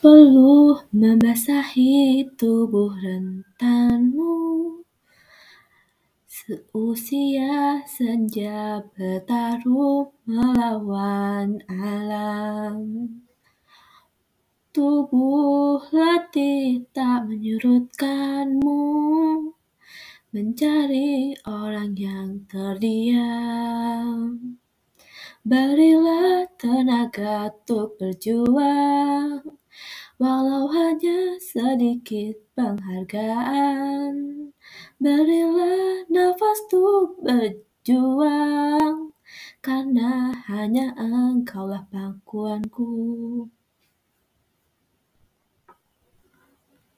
Peluh membasahi tubuh rentanmu. Seusia senja bertaruh melawan alam. Tubuh letih tak menyurutkanmu. Mencari orang yang terdiam. Berilah tenaga untuk berjuang Walau hanya sedikit penghargaan Berilah nafas untuk berjuang. Karena hanya engkaulah pangkuanku